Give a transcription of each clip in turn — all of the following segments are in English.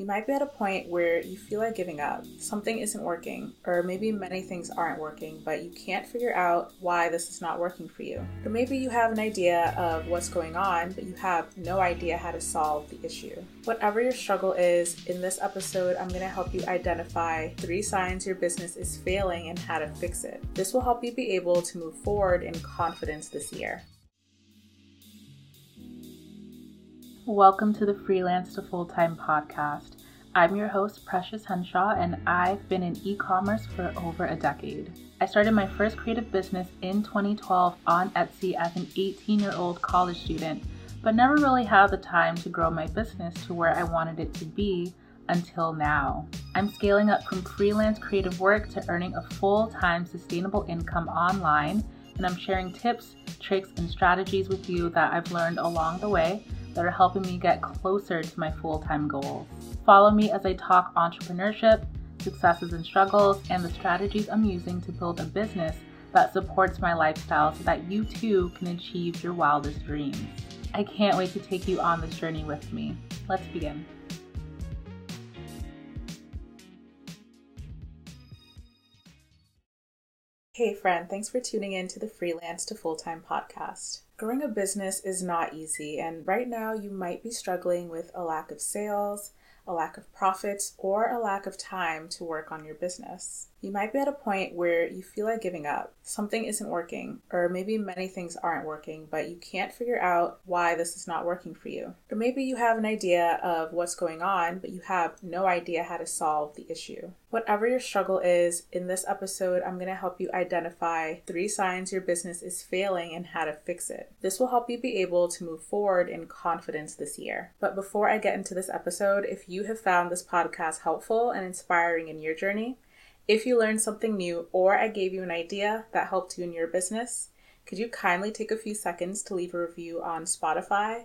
You might be at a point where you feel like giving up. Something isn't working, or maybe many things aren't working, but you can't figure out why this is not working for you. Or maybe you have an idea of what's going on, but you have no idea how to solve the issue. Whatever your struggle is, in this episode, I'm going to help you identify three signs your business is failing and how to fix it. This will help you be able to move forward in confidence this year. Welcome to the Freelance to Full Time podcast. I'm your host, Precious Henshaw, and I've been in e commerce for over a decade. I started my first creative business in 2012 on Etsy as an 18 year old college student, but never really had the time to grow my business to where I wanted it to be until now. I'm scaling up from freelance creative work to earning a full time sustainable income online, and I'm sharing tips, tricks, and strategies with you that I've learned along the way that are helping me get closer to my full time goals. Follow me as I talk entrepreneurship, successes and struggles, and the strategies I'm using to build a business that supports my lifestyle so that you too can achieve your wildest dreams. I can't wait to take you on this journey with me. Let's begin. Hey, friend, thanks for tuning in to the Freelance to Full Time podcast. Growing a business is not easy, and right now you might be struggling with a lack of sales, a lack of profits, or a lack of time to work on your business. You might be at a point where you feel like giving up. Something isn't working, or maybe many things aren't working, but you can't figure out why this is not working for you. Or maybe you have an idea of what's going on, but you have no idea how to solve the issue. Whatever your struggle is, in this episode, I'm going to help you identify three signs your business is failing and how to fix it. This will help you be able to move forward in confidence this year. But before I get into this episode, if you have found this podcast helpful and inspiring in your journey, if you learned something new or I gave you an idea that helped you in your business, could you kindly take a few seconds to leave a review on Spotify,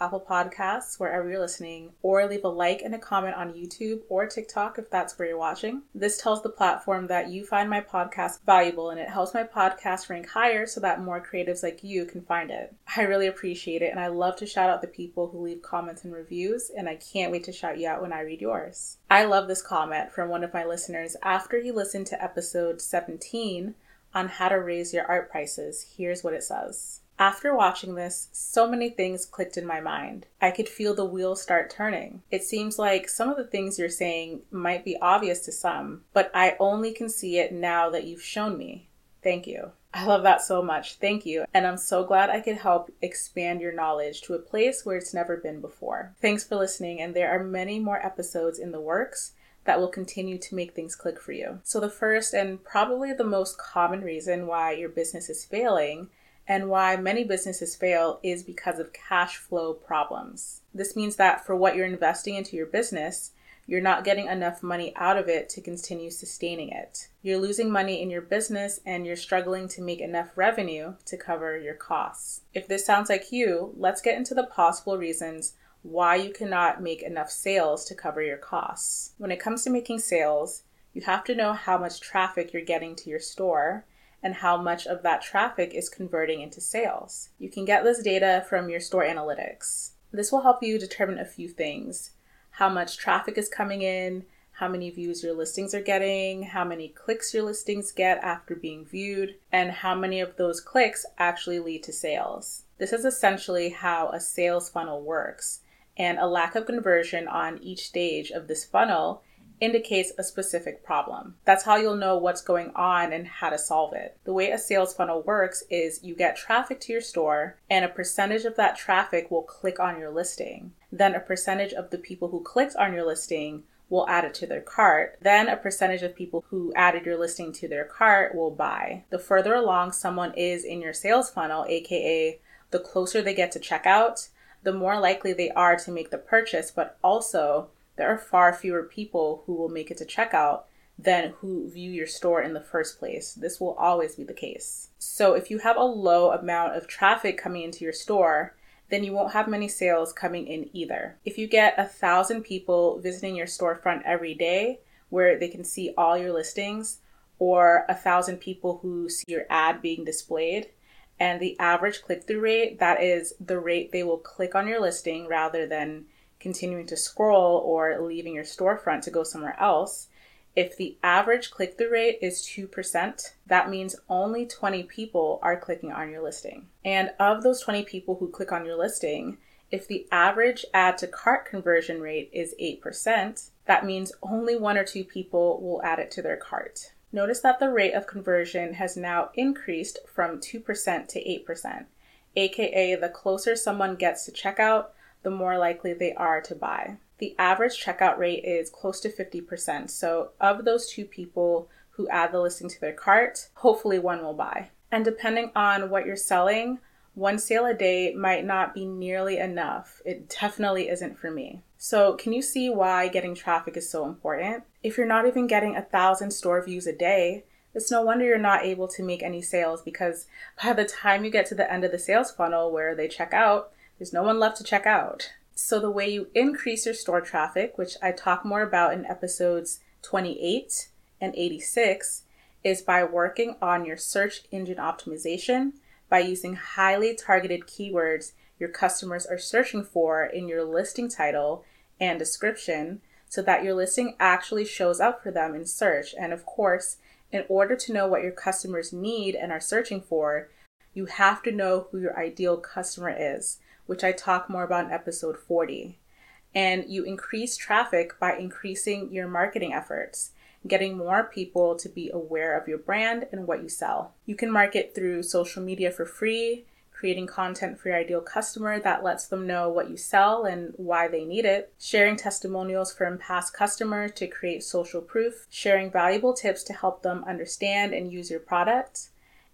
Apple Podcasts, wherever you're listening, or leave a like and a comment on YouTube or TikTok if that's where you're watching. This tells the platform that you find my podcast valuable and it helps my podcast rank higher so that more creatives like you can find it. I really appreciate it and I love to shout out the people who leave comments and reviews, and I can't wait to shout you out when I read yours. I love this comment from one of my listeners after he listened to episode 17 on how to raise your art prices. Here's what it says. After watching this, so many things clicked in my mind. I could feel the wheels start turning. It seems like some of the things you're saying might be obvious to some, but I only can see it now that you've shown me. Thank you. I love that so much. Thank you. And I'm so glad I could help expand your knowledge to a place where it's never been before. Thanks for listening, and there are many more episodes in the works that will continue to make things click for you. So, the first and probably the most common reason why your business is failing and why many businesses fail is because of cash flow problems. This means that for what you're investing into your business, you're not getting enough money out of it to continue sustaining it. You're losing money in your business and you're struggling to make enough revenue to cover your costs. If this sounds like you, let's get into the possible reasons why you cannot make enough sales to cover your costs. When it comes to making sales, you have to know how much traffic you're getting to your store and how much of that traffic is converting into sales. You can get this data from your store analytics. This will help you determine a few things how much traffic is coming in, how many views your listings are getting, how many clicks your listings get after being viewed, and how many of those clicks actually lead to sales. This is essentially how a sales funnel works, and a lack of conversion on each stage of this funnel indicates a specific problem. That's how you'll know what's going on and how to solve it. The way a sales funnel works is you get traffic to your store, and a percentage of that traffic will click on your listing. Then a percentage of the people who clicked on your listing will add it to their cart. Then a percentage of people who added your listing to their cart will buy. The further along someone is in your sales funnel, aka the closer they get to checkout, the more likely they are to make the purchase, but also there are far fewer people who will make it to checkout than who view your store in the first place. This will always be the case. So if you have a low amount of traffic coming into your store, then you won't have many sales coming in either. If you get a thousand people visiting your storefront every day where they can see all your listings, or a thousand people who see your ad being displayed, and the average click through rate, that is the rate they will click on your listing rather than continuing to scroll or leaving your storefront to go somewhere else, if the average click through rate is 2%, that means only 20 people are clicking on your listing. And of those 20 people who click on your listing, if the average add to cart conversion rate is 8%, that means only one or two people will add it to their cart. Notice that the rate of conversion has now increased from 2% to 8%, aka the closer someone gets to checkout, the more likely they are to buy. The average checkout rate is close to 50%. So, of those two people who add the listing to their cart, hopefully one will buy. And depending on what you're selling, one sale a day might not be nearly enough. It definitely isn't for me. So, can you see why getting traffic is so important? If you're not even getting a thousand store views a day, it's no wonder you're not able to make any sales because by the time you get to the end of the sales funnel where they check out, there's no one left to check out. So, the way you increase your store traffic, which I talk more about in episodes 28 and 86, is by working on your search engine optimization by using highly targeted keywords your customers are searching for in your listing title and description so that your listing actually shows up for them in search. And of course, in order to know what your customers need and are searching for, you have to know who your ideal customer is, which I talk more about in episode 40. And you increase traffic by increasing your marketing efforts getting more people to be aware of your brand and what you sell. You can market through social media for free, creating content for your ideal customer that lets them know what you sell and why they need it, sharing testimonials from past customers to create social proof, sharing valuable tips to help them understand and use your product,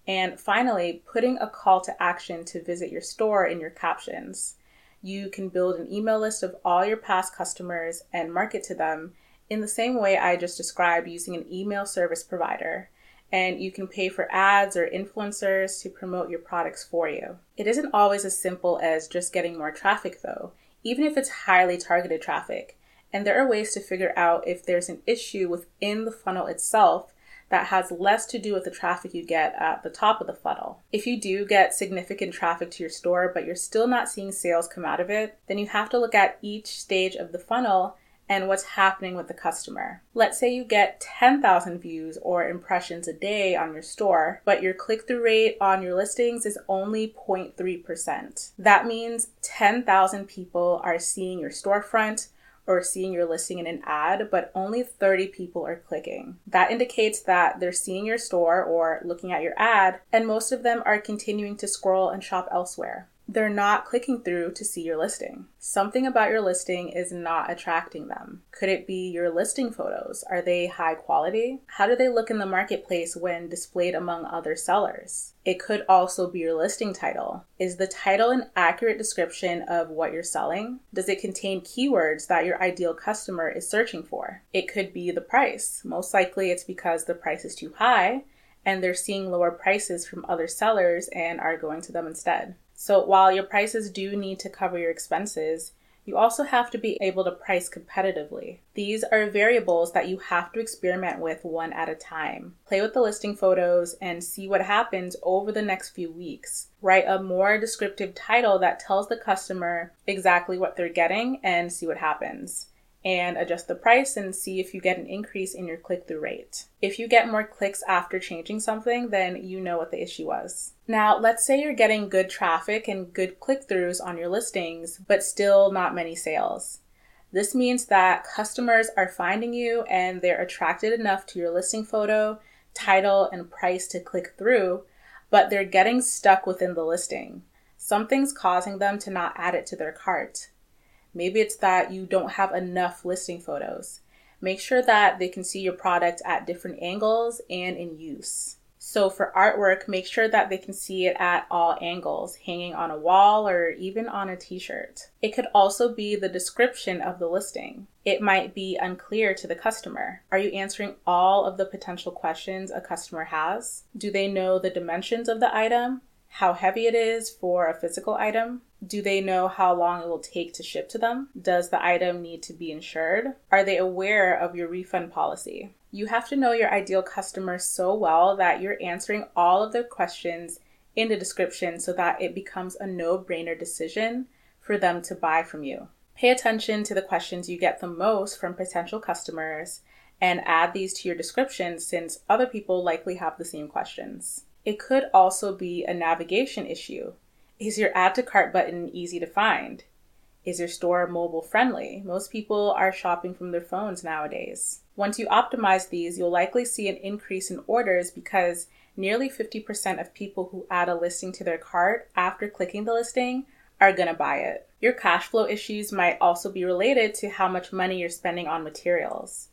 and finally, putting a call to action to visit your store in your captions. You can build an email list of all your past customers and market to them in the same way I just described using an email service provider. And you can pay for ads or influencers to promote your products for you. It isn't always as simple as just getting more traffic, though, even if it's highly targeted traffic. And there are ways to figure out if there's an issue within the funnel itself that has less to do with the traffic you get at the top of the funnel. If you do get significant traffic to your store, but you're still not seeing sales come out of it, then you have to look at each stage of the funnel and what's happening with the customer. Let's say you get 10,000 views or impressions a day on your store, but your click through rate on your listings is only 0.3%. That means 10,000 people are seeing your storefront or seeing your listing in an ad, but only 30 people are clicking. That indicates that they're seeing your store or looking at your ad, and most of them are continuing to scroll and shop elsewhere they're not clicking through to see your listing. Something about your listing is not attracting them. Could it be your listing photos? Are they high quality? How do they look in the marketplace when displayed among other sellers? It could also be your listing title. Is the title an accurate description of what you're selling? Does it contain keywords that your ideal customer is searching for? It could be the price. Most likely it's because the price is too high and they're seeing lower prices from other sellers and are going to them instead. So while your prices do need to cover your expenses, you also have to be able to price competitively. These are variables that you have to experiment with one at a time. Play with the listing photos and see what happens over the next few weeks. Write a more descriptive title that tells the customer exactly what they're getting and see what happens and adjust the price and see if you get an increase in your click through rate. If you get more clicks after changing something, then you know what the issue was. Now, let's say you're getting good traffic and good click throughs on your listings, but still not many sales. This means that customers are finding you and they're attracted enough to your listing photo, title, and price to click through, but they're getting stuck within the listing. Something's causing them to not add it to their cart. Maybe it's that you don't have enough listing photos. Make sure that they can see your product at different angles and in use. So for artwork, make sure that they can see it at all angles, hanging on a wall or even on a t-shirt. It could also be the description of the listing. It might be unclear to the customer. Are you answering all of the potential questions a customer has? Do they know the dimensions of the item? How heavy it is for a physical item? Do they know how long it will take to ship to them? Does the item need to be insured? Are they aware of your refund policy? You have to know your ideal customer so well that you're answering all of the questions in the description so that it becomes a no brainer decision for them to buy from you. Pay attention to the questions you get the most from potential customers and add these to your description since other people likely have the same questions. It could also be a navigation issue. Is your add to cart button easy to find? Is your store mobile friendly? Most people are shopping from their phones nowadays. Once you optimize these, you'll likely see an increase in orders because nearly 50% of people who add a listing to their cart after clicking the listing are going to buy it. Your cash flow issues might also be related to how much money you're spending on materials.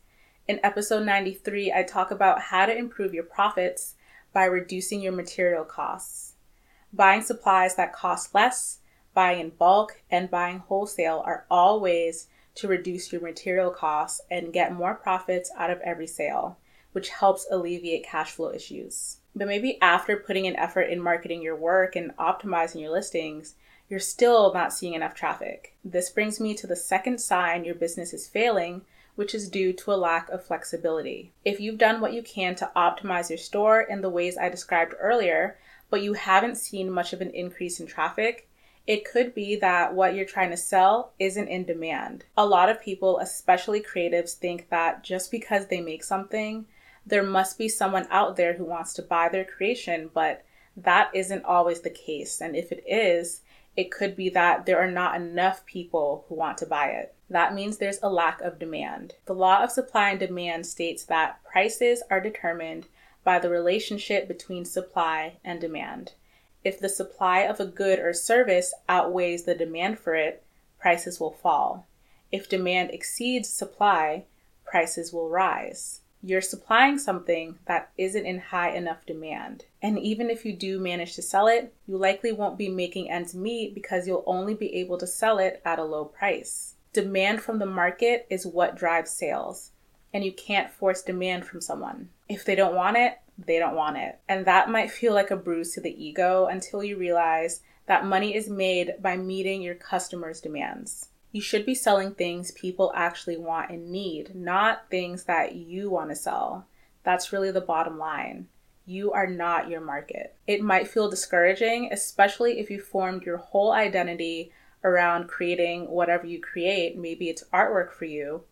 In episode 93, I talk about how to improve your profits by reducing your material costs. Buying supplies that cost less, buying in bulk, and buying wholesale are all ways to reduce your material costs and get more profits out of every sale, which helps alleviate cash flow issues. But maybe after putting an effort in marketing your work and optimizing your listings, you're still not seeing enough traffic. This brings me to the second sign your business is failing, which is due to a lack of flexibility. If you've done what you can to optimize your store in the ways I described earlier, but you haven't seen much of an increase in traffic, it could be that what you're trying to sell isn't in demand. A lot of people, especially creatives, think that just because they make something, there must be someone out there who wants to buy their creation, but that isn't always the case. And if it is, it could be that there are not enough people who want to buy it. That means there's a lack of demand. The law of supply and demand states that prices are determined by the relationship between supply and demand. If the supply of a good or service outweighs the demand for it, prices will fall. If demand exceeds supply, prices will rise you're supplying something that isn't in high enough demand. And even if you do manage to sell it, you likely won't be making ends meet because you'll only be able to sell it at a low price. Demand from the market is what drives sales, and you can't force demand from someone. If they don't want it, they don't want it. And that might feel like a bruise to the ego until you realize that money is made by meeting your customers' demands. You should be selling things people actually want and need, not things that you want to sell. That's really the bottom line. You are not your market. It might feel discouraging, especially if you formed your whole identity around creating whatever you create. Maybe it's artwork for you,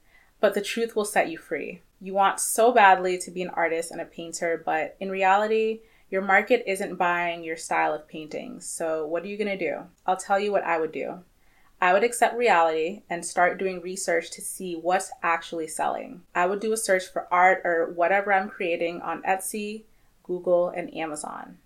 but the truth will set you free. You want so badly to be an artist and a painter, but in reality, your market isn't buying your style of paintings. So, what are you going to do? I'll tell you what I would do. I would accept reality and start doing research to see what's actually selling. I would do a search for art or whatever I'm creating on Etsy, Google, and Amazon.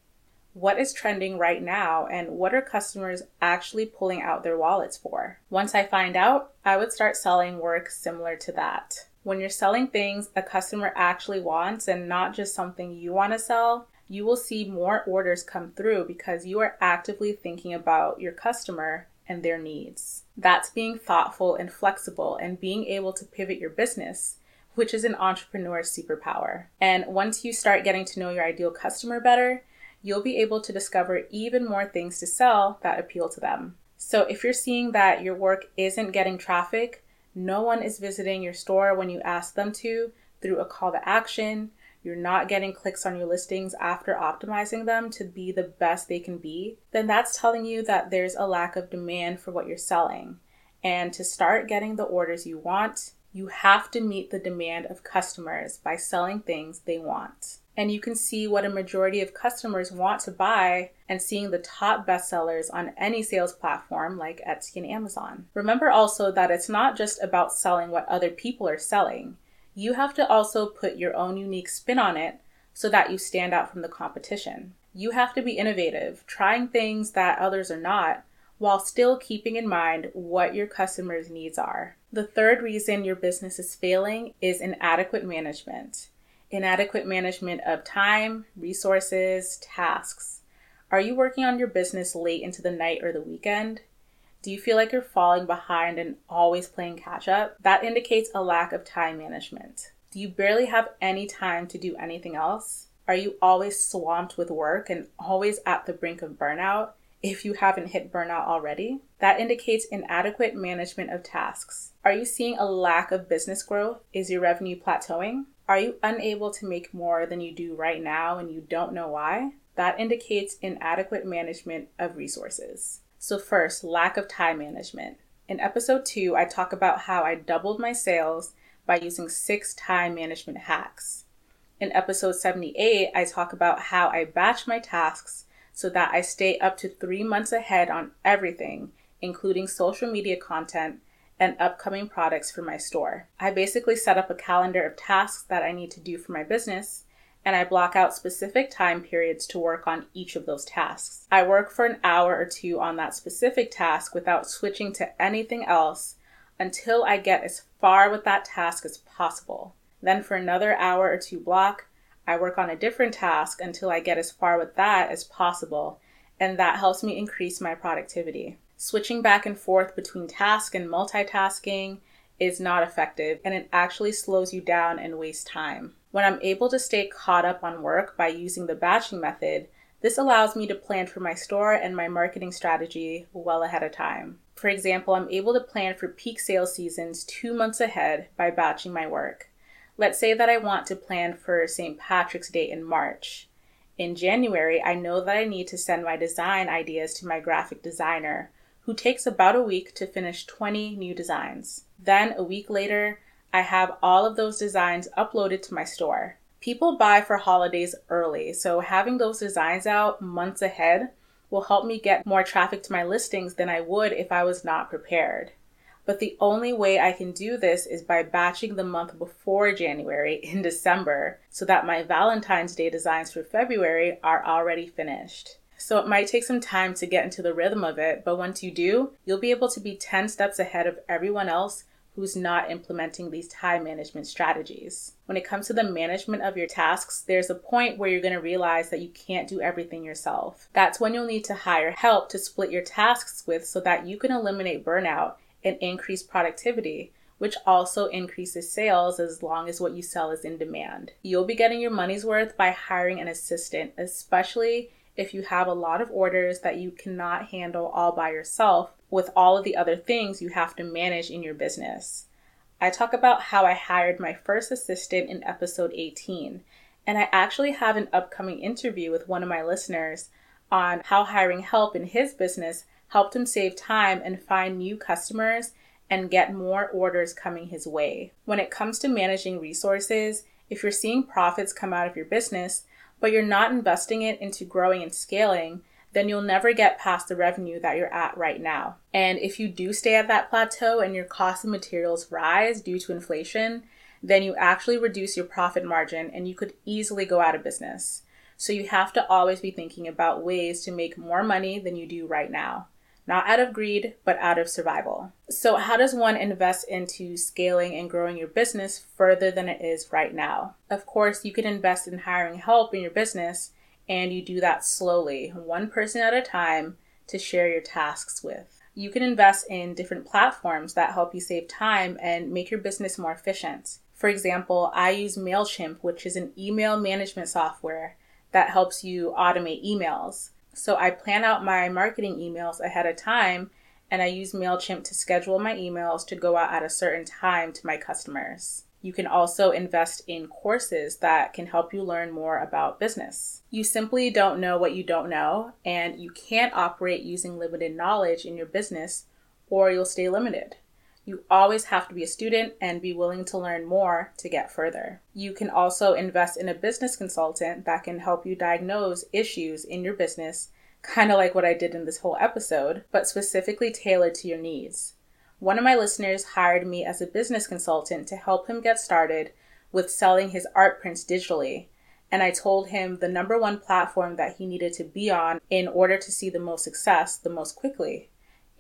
What is trending right now and what are customers actually pulling out their wallets for? Once I find out, I would start selling work similar to that. When you're selling things a customer actually wants and not just something you want to sell, you will see more orders come through because you are actively thinking about your customer and their needs. That's being thoughtful and flexible and being able to pivot your business, which is an entrepreneur's superpower. And once you start getting to know your ideal customer better, you'll be able to discover even more things to sell that appeal to them. So if you're seeing that your work isn't getting traffic, no one is visiting your store when you ask them to through a call to action, you're not getting clicks on your listings after optimizing them to be the best they can be, then that's telling you that there's a lack of demand for what you're selling. And to start getting the orders you want, you have to meet the demand of customers by selling things they want. And you can see what a majority of customers want to buy and seeing the top bestsellers on any sales platform like Etsy and Amazon. Remember also that it's not just about selling what other people are selling you have to also put your own unique spin on it so that you stand out from the competition. You have to be innovative, trying things that others are not, while still keeping in mind what your customers' needs are. The third reason your business is failing is inadequate management. Inadequate management of time, resources, tasks. Are you working on your business late into the night or the weekend? Do you feel like you're falling behind and always playing catch up? That indicates a lack of time management. Do you barely have any time to do anything else? Are you always swamped with work and always at the brink of burnout? If you haven't hit burnout already, that indicates inadequate management of tasks. Are you seeing a lack of business growth? Is your revenue plateauing? Are you unable to make more than you do right now and you don't know why? That indicates inadequate management of resources. So, first, lack of time management. In episode 2, I talk about how I doubled my sales by using six time management hacks. In episode 78, I talk about how I batch my tasks so that I stay up to three months ahead on everything, including social media content and upcoming products for my store. I basically set up a calendar of tasks that I need to do for my business and I block out specific time periods to work on each of those tasks. I work for an hour or two on that specific task without switching to anything else until I get as far with that task as possible. Then, for another hour or two block, I work on a different task until I get as far with that as possible, and that helps me increase my productivity. Switching back and forth between task and multitasking is not effective, and it actually slows you down and wastes time. When I'm able to stay caught up on work by using the batching method, this allows me to plan for my store and my marketing strategy well ahead of time. For example, I'm able to plan for peak sales seasons two months ahead by batching my work. Let's say that I want to plan for St. Patrick's Day in March. In January, I know that I need to send my design ideas to my graphic designer, who takes about a week to finish 20 new designs. Then, a week later, I have all of those designs uploaded to my store. People buy for holidays early, so having those designs out months ahead will help me get more traffic to my listings than I would if I was not prepared. But the only way I can do this is by batching the month before January in December so that my Valentine's Day designs for February are already finished. So it might take some time to get into the rhythm of it, but once you do, you'll be able to be 10 steps ahead of everyone else who's not implementing these time management strategies. When it comes to the management of your tasks, there's a point where you're going to realize that you can't do everything yourself. That's when you'll need to hire help to split your tasks with so that you can eliminate burnout and increase productivity. Which also increases sales as long as what you sell is in demand. You'll be getting your money's worth by hiring an assistant, especially if you have a lot of orders that you cannot handle all by yourself with all of the other things you have to manage in your business. I talk about how I hired my first assistant in episode 18, and I actually have an upcoming interview with one of my listeners on how hiring help in his business helped him save time and find new customers and get more orders coming his way. When it comes to managing resources, if you're seeing profits come out of your business, but you're not investing it into growing and scaling, then you'll never get past the revenue that you're at right now. And if you do stay at that plateau and your cost of materials rise due to inflation, then you actually reduce your profit margin and you could easily go out of business. So you have to always be thinking about ways to make more money than you do right now. Not out of greed, but out of survival. So, how does one invest into scaling and growing your business further than it is right now? Of course, you can invest in hiring help in your business and you do that slowly, one person at a time, to share your tasks with. You can invest in different platforms that help you save time and make your business more efficient. For example, I use MailChimp, which is an email management software that helps you automate emails. So I plan out my marketing emails ahead of time and I use MailChimp to schedule my emails to go out at a certain time to my customers. You can also invest in courses that can help you learn more about business. You simply don't know what you don't know, and you can't operate using limited knowledge in your business, or you'll stay limited. You always have to be a student and be willing to learn more to get further. You can also invest in a business consultant that can help you diagnose issues in your business, kind of like what I did in this whole episode, but specifically tailored to your needs. One of my listeners hired me as a business consultant to help him get started with selling his art prints digitally. And I told him the number one platform that he needed to be on in order to see the most success the most quickly.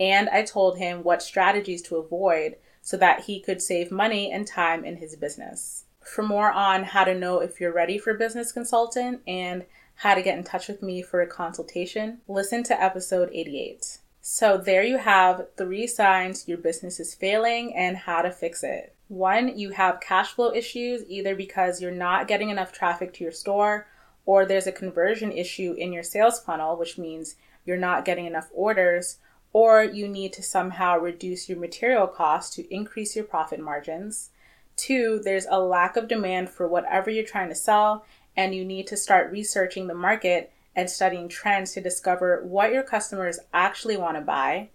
And I told him what strategies to avoid so that he could save money and time in his business. For more on how to know if you're ready for business consultant and how to get in touch with me for a consultation, listen to episode 88. So, there you have three signs your business is failing and how to fix it. One, you have cash flow issues either because you're not getting enough traffic to your store or there's a conversion issue in your sales funnel, which means you're not getting enough orders, or you need to somehow reduce your material costs to increase your profit margins. Two, there's a lack of demand for whatever you're trying to sell, and you need to start researching the market and studying trends to discover what your customers actually want to buy.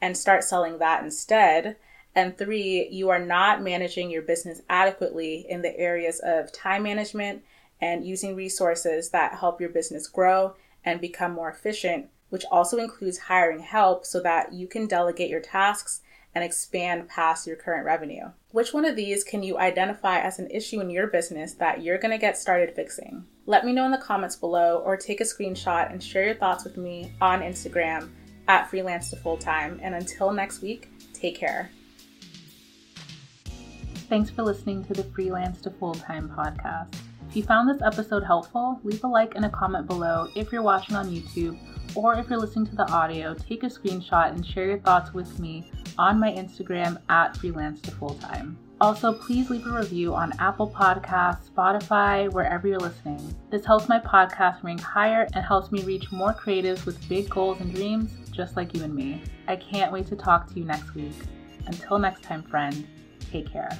and start selling that instead. And three, you are not managing your business adequately in the areas of time management and using resources that help your business grow and become more efficient, which also includes hiring help so that you can delegate your tasks and expand past your current revenue. Which one of these can you identify as an issue in your business that you're going to get started fixing? Let me know in the comments below or take a screenshot and share your thoughts with me on Instagram at freelance to full time. And until next week, take care. Thanks for listening to the Freelance to Full Time podcast. If you found this episode helpful, leave a like and a comment below if you're watching on YouTube, or if you're listening to the audio, take a screenshot and share your thoughts with me on my Instagram at freelance to full time. Also, please leave a review on Apple Podcasts, Spotify, wherever you're listening. This helps my podcast rank higher and helps me reach more creatives with big goals and dreams, just like you and me. I can't wait to talk to you next week. Until next time, friend, take care.